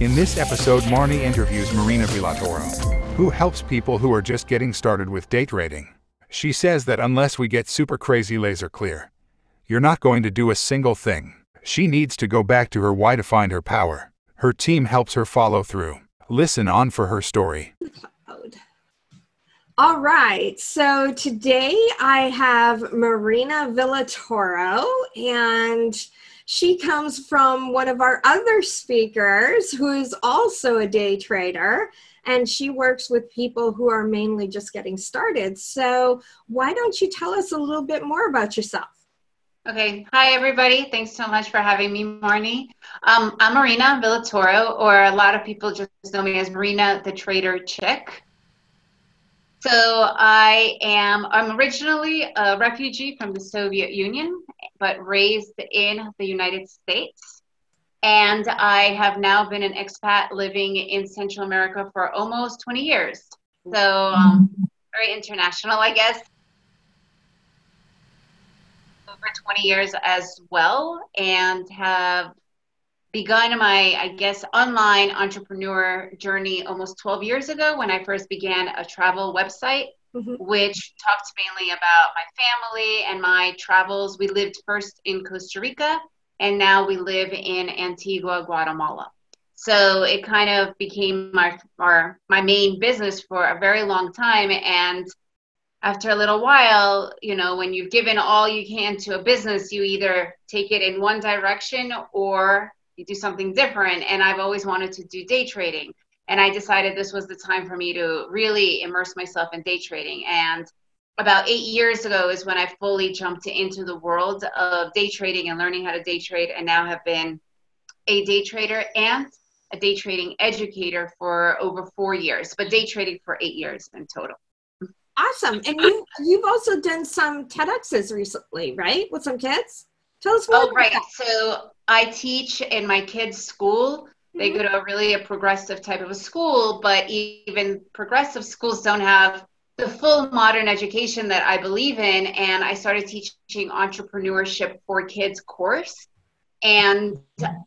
In this episode, Marnie interviews Marina Villatoro, who helps people who are just getting started with day trading. She says that unless we get super crazy laser clear, you're not going to do a single thing. She needs to go back to her why to find her power. Her team helps her follow through. Listen on for her story. All right. So today I have Marina Villatoro, and she comes from one of our other speakers who is also a day trader. And she works with people who are mainly just getting started. So, why don't you tell us a little bit more about yourself? Okay. Hi, everybody. Thanks so much for having me, Marnie. Um, I'm Marina Villatoro, or a lot of people just know me as Marina the Trader Chick. So I am I'm originally a refugee from the Soviet Union, but raised in the United States. And I have now been an expat living in Central America for almost 20 years. So um, very international, I guess. Over 20 years as well, and have begun my, I guess, online entrepreneur journey almost 12 years ago when I first began a travel website, mm-hmm. which talked mainly about my family and my travels. We lived first in Costa Rica, and now we live in Antigua, Guatemala. So it kind of became my our, my main business for a very long time, and after a little while, you know, when you've given all you can to a business, you either take it in one direction or you do something different. And I've always wanted to do day trading. And I decided this was the time for me to really immerse myself in day trading. And about eight years ago is when I fully jumped into the world of day trading and learning how to day trade, and now have been a day trader and a day trading educator for over four years, but day trading for eight years in total. Awesome. And you you've also done some TEDx's recently, right? With some kids? Tell us more. Oh, right. That. So I teach in my kids' school. They mm-hmm. go to a really a progressive type of a school, but even progressive schools don't have the full modern education that I believe in. And I started teaching entrepreneurship for kids course. And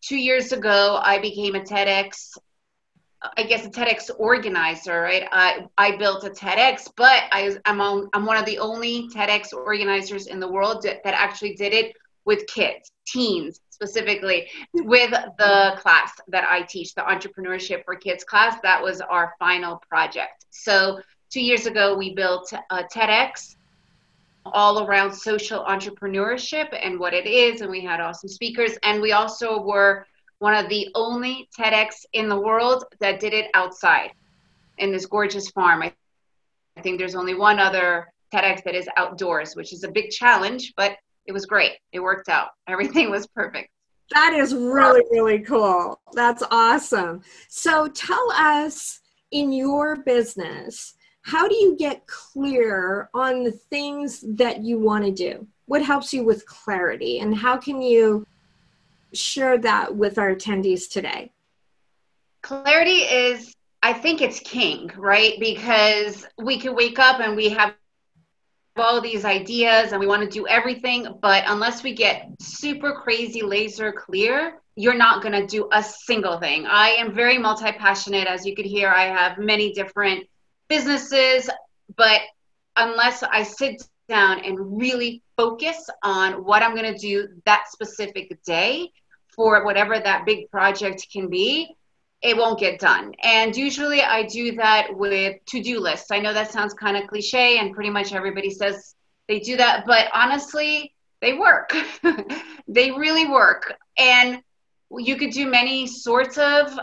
two years ago, I became a TEDx I guess a TEDx organizer, right? I, I built a TEDx, but I, I'm, on, I'm one of the only TEDx organizers in the world that, that actually did it with kids, teens specifically, with the class that I teach, the Entrepreneurship for Kids class. That was our final project. So, two years ago, we built a TEDx all around social entrepreneurship and what it is. And we had awesome speakers. And we also were one of the only TEDx in the world that did it outside in this gorgeous farm. I, I think there's only one other TEDx that is outdoors, which is a big challenge, but it was great. It worked out. Everything was perfect. That is really, really cool. That's awesome. So tell us in your business, how do you get clear on the things that you want to do? What helps you with clarity? And how can you share that with our attendees today? Clarity is, I think it's king, right? Because we can wake up and we have all these ideas and we want to do everything, but unless we get super crazy laser clear, you're not going to do a single thing. I am very multi passionate. As you could hear, I have many different businesses, but unless I sit down and really focus on what I'm going to do that specific day for whatever that big project can be, it won't get done. And usually I do that with to do lists. I know that sounds kind of cliche, and pretty much everybody says they do that, but honestly, they work. they really work. And you could do many sorts of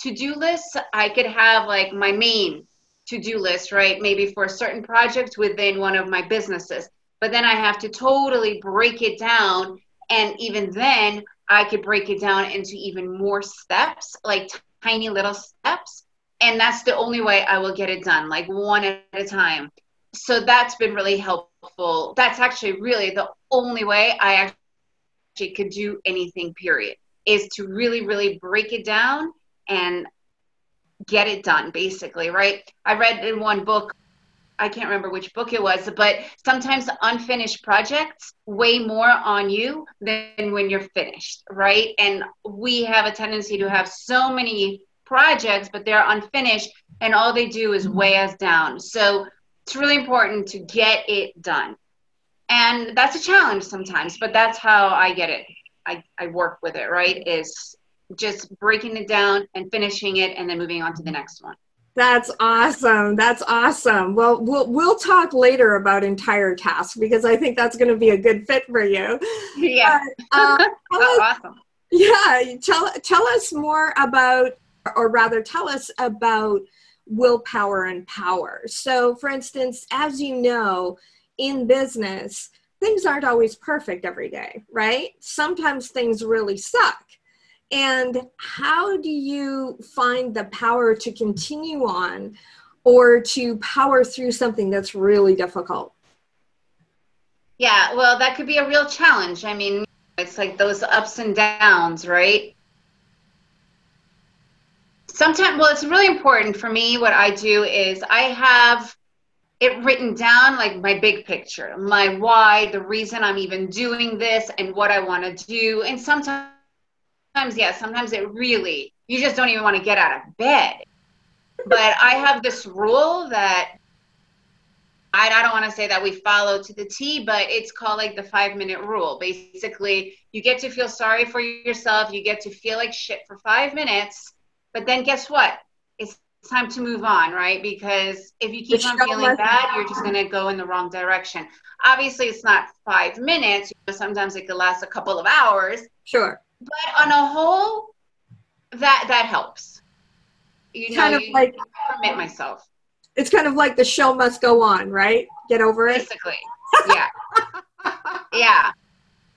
to do lists. I could have like my main to do list, right? Maybe for a certain project within one of my businesses. But then I have to totally break it down. And even then, I could break it down into even more steps, like tiny little steps. And that's the only way I will get it done, like one at a time. So that's been really helpful. That's actually really the only way I actually could do anything, period, is to really, really break it down and get it done, basically, right? I read in one book I can't remember which book it was, but sometimes unfinished projects weigh more on you than when you're finished, right? And we have a tendency to have so many projects, but they're unfinished, and all they do is weigh us down. So it's really important to get it done. And that's a challenge sometimes, but that's how I get it. I, I work with it, right? Is just breaking it down and finishing it and then moving on to the next one. That's awesome. That's awesome. Well, we'll we'll talk later about entire tasks because I think that's going to be a good fit for you. Yeah. Uh, oh, awesome. Yeah. Tell tell us more about, or rather, tell us about willpower and power. So, for instance, as you know, in business, things aren't always perfect every day, right? Sometimes things really suck. And how do you find the power to continue on or to power through something that's really difficult? Yeah, well, that could be a real challenge. I mean, it's like those ups and downs, right? Sometimes, well, it's really important for me. What I do is I have it written down like my big picture, my why, the reason I'm even doing this, and what I want to do. And sometimes sometimes, yeah, sometimes it really, you just don't even want to get out of bed. But I have this rule that I, I don't want to say that we follow to the T, but it's called like the five minute rule. Basically, you get to feel sorry for yourself, you get to feel like shit for five minutes, but then guess what? It's time to move on, right? Because if you keep on feeling bad, you're just going to go in the wrong direction. Obviously, it's not five minutes. Sometimes it could last a couple of hours. Sure but on a whole, that that helps. You kind know, of like permit myself. It's kind of like the show must go on, right? Get over it. Basically, yeah, yeah.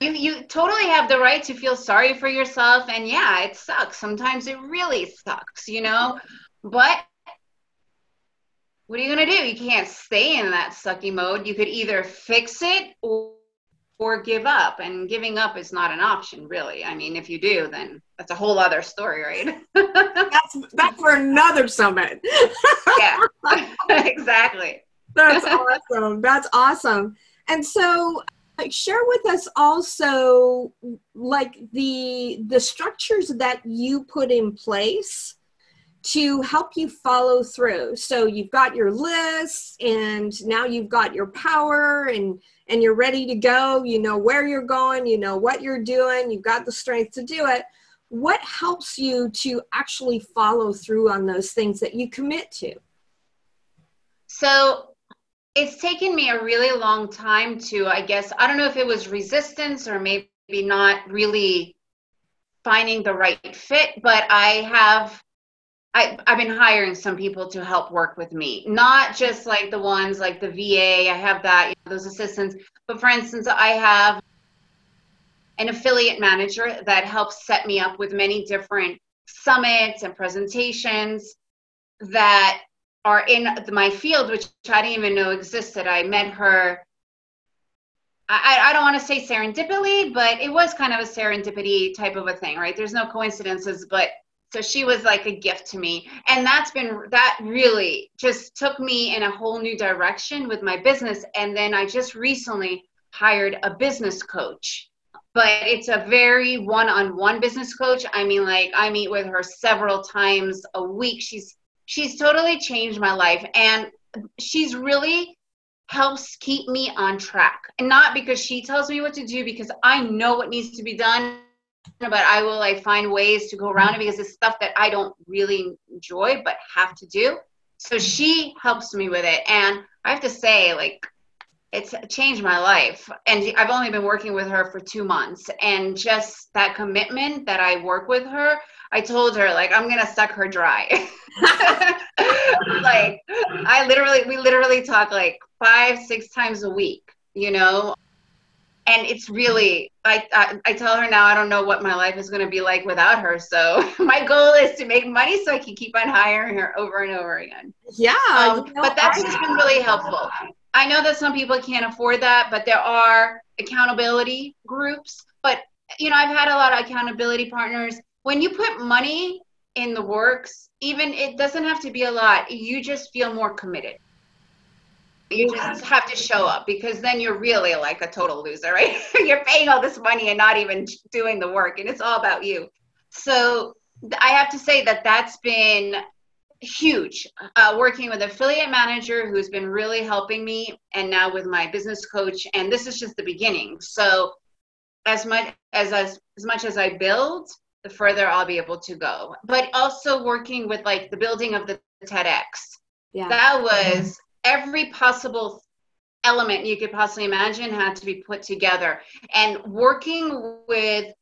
You you totally have the right to feel sorry for yourself, and yeah, it sucks. Sometimes it really sucks, you know. But what are you gonna do? You can't stay in that sucky mode. You could either fix it or or give up and giving up is not an option really. I mean if you do then that's a whole other story right? That's that's for another summit. Yeah exactly. That's awesome. That's awesome. And so like share with us also like the the structures that you put in place to help you follow through so you've got your list and now you've got your power and and you're ready to go, you know where you're going, you know what you're doing, you've got the strength to do it. What helps you to actually follow through on those things that you commit to? So it's taken me a really long time to, I guess, I don't know if it was resistance or maybe not really finding the right fit, but I have I, I've been hiring some people to help work with me, not just like the ones like the VA. I have that, you know, those assistants. But for instance, I have an affiliate manager that helps set me up with many different summits and presentations that are in my field, which I didn't even know existed. I met her. I, I don't want to say serendipity, but it was kind of a serendipity type of a thing, right? There's no coincidences, but so she was like a gift to me. And that's been that really just took me in a whole new direction with my business. And then i just recently hired a business coach. But it's a very one-on-one business coach. I mean like i meet with her several times a week. She's she's totally changed my life. And she's really helps keep me on track. And not because she tells me what to do because i know what needs to be done but I will like find ways to go around it because it's stuff that I don't really enjoy but have to do. So she helps me with it. And I have to say, like, it's changed my life. And I've only been working with her for two months. And just that commitment that I work with her, I told her, like, I'm to suck her dry. like, I literally, we literally talk like five, six times a week, you know? And it's really I, I, I tell her now I don't know what my life is going to be like without her. So my goal is to make money so I can keep on hiring her over and over again. Yeah, um, you know, but that's just been really helpful. I know that some people can't afford that, but there are accountability groups. But you know, I've had a lot of accountability partners. When you put money in the works, even it doesn't have to be a lot. You just feel more committed. You just have to show up because then you're really like a total loser, right? you're paying all this money and not even doing the work, and it's all about you. So I have to say that that's been huge. Uh, working with affiliate manager who's been really helping me, and now with my business coach, and this is just the beginning. So as much as as, as much as I build, the further I'll be able to go. But also working with like the building of the TEDx. Yeah. That was every possible element you could possibly imagine had to be put together. And working with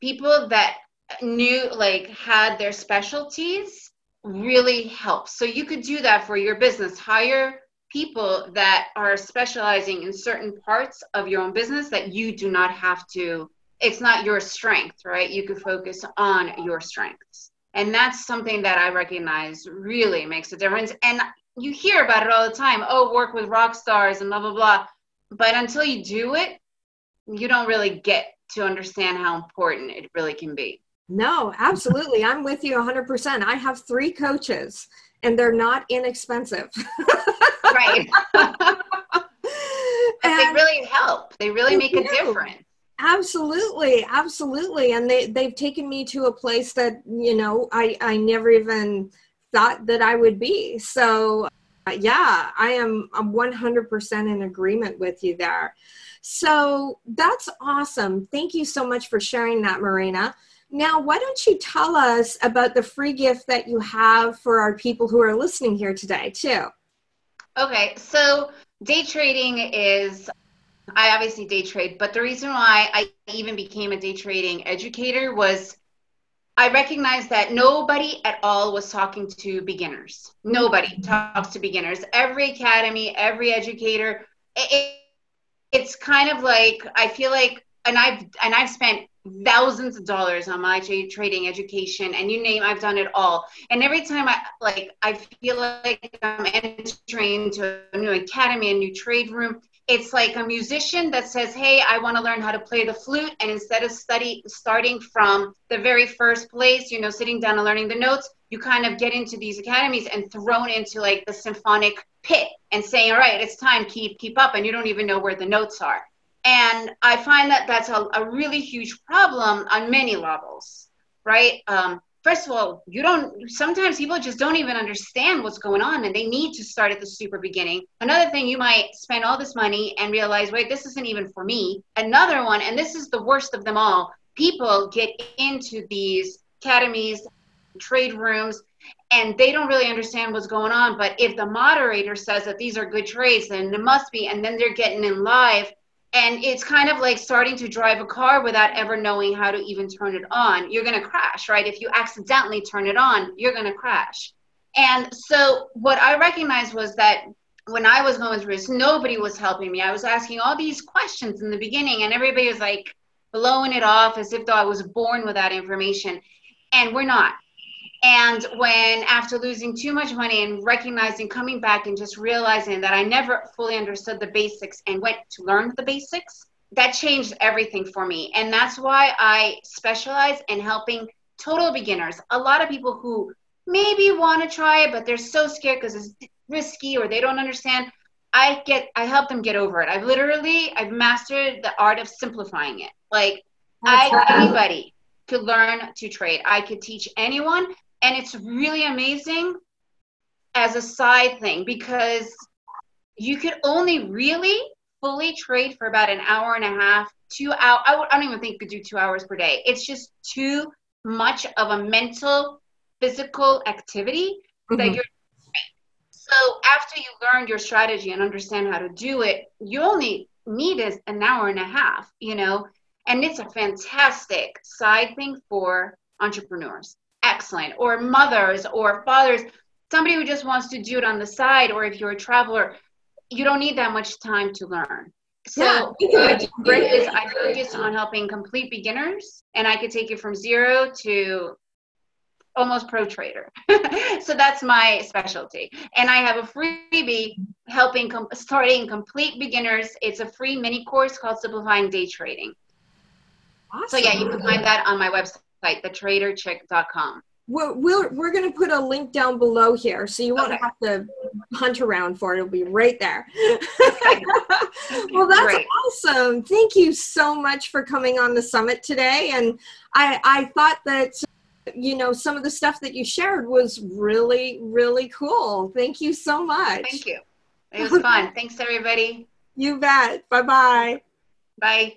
people that knew like had their specialties really helps. So you could do that for your business. Hire people that are specializing in certain parts of your own business that you do not have to it's not your strength right? You could focus on your strengths. And that's something that i recognize really makes a difference. And you hear about it all the time. Oh, work with rock stars and blah blah blah. But until you do it, you don't really get to understand how important it really can be. No, absolutely. I'm with you 100%. I have three coaches and they're not inexpensive. right. they really help. They really make a difference. Absolutely, absolutely. And they, they've taken me to a place that, you know, I, I never even thought that I would be. So, uh, yeah, I am I'm 100% in agreement with you there. So, that's awesome. Thank you so much for sharing that, Marina. Now, why don't you tell us about the free gift that you have for our people who are listening here today, too? Okay, so day trading is I obviously day trade, but the reason why I even became a day trading educator was I recognize that nobody at all was talking to beginners. Nobody talks to beginners. Every academy, every educator, it, it's kind of like I feel like, and I've and I've spent thousands of dollars on my trading education, and you name, I've done it all. And every time I like, I feel like I'm entering to a new academy, a new trade room it's like a musician that says hey i want to learn how to play the flute and instead of study starting from the very first place you know sitting down and learning the notes you kind of get into these academies and thrown into like the symphonic pit and saying all right it's time keep keep up and you don't even know where the notes are. And i find that that's a, a really huge problem on many levels right? Um, first of all, you don't, sometimes people just don't even understand what's going on and they need to start at the super beginning. Another thing, you might spend all this money and realize, wait, this isn't even for me. Another one, and this is the worst of them all, people get into these academies, trade rooms, and they don't really understand what's going on. But if the moderator says that these are good trades, then it must be, and then they're getting in live and it's kind of like starting to drive a car without ever knowing how to even turn it on. You're going to crash right? If you accidentally turn it on you're going to crash. And so what i recognized was that when i was going through this nobody was helping me. I was asking all these questions in the beginning and everybody was like blowing it off as if though i was born with that information. And we're not and when, after losing too much money and recognizing, coming back and just realizing that I never fully understood the basics and went to learn the basics, that changed everything for me. And that's why I specialize in helping total beginners. A lot of people who maybe want to try it, but they're so scared because it's risky or they don't understand. I get, I help them get over it. I've literally, I've mastered the art of simplifying it. Like, I, anybody could learn to trade. I could teach anyone and it's really amazing as a side thing because you could only really fully trade for about an hour and a half, two hours. I, I don't even think you could do two hours per day. It's just too much of a mental, physical activity mm-hmm. that you're. So after you learn your strategy and understand how to do it, you only need is an hour and a half, you know, and it's a fantastic side thing for entrepreneurs excellent or mothers or fathers somebody who just wants to do it on the side or if you're a traveler you don't need that much time to learn so yeah. great is I focus on helping complete beginners, and I could take it from zero to almost pro trader. so that's my specialty. And I have a freebie helping com- starting complete beginners. It's a free mini course called Simplifying Day Trading. Awesome. So yeah, you can find that on my website, thetraderchick.com. we're, we're, we're going to put a link down below here so you won't Okay. have to hunt around for it. It'll be right there. well, that's Great. awesome. Thank you so much for coming on the summit today. And I, I thought that, you know, some of the stuff that you shared was really, really cool. Thank you so much. Thank you. It was fun. Thanks, everybody. You bet. Bye bye bye.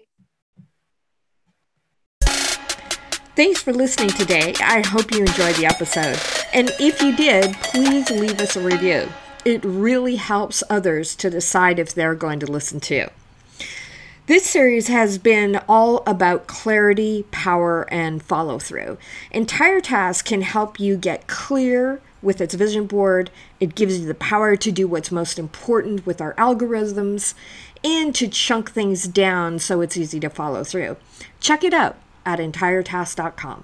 Thanks for listening today. I hope you enjoyed the episode. And if you did, please leave us a review. It really helps others to decide if they're going to listen to. This series has been all about clarity, power, and follow through. Entire Task can help you get clear with its vision board. It gives you the power to do what's most important with our algorithms and to chunk things down so it's easy to follow through. Check it out at entiretask.com.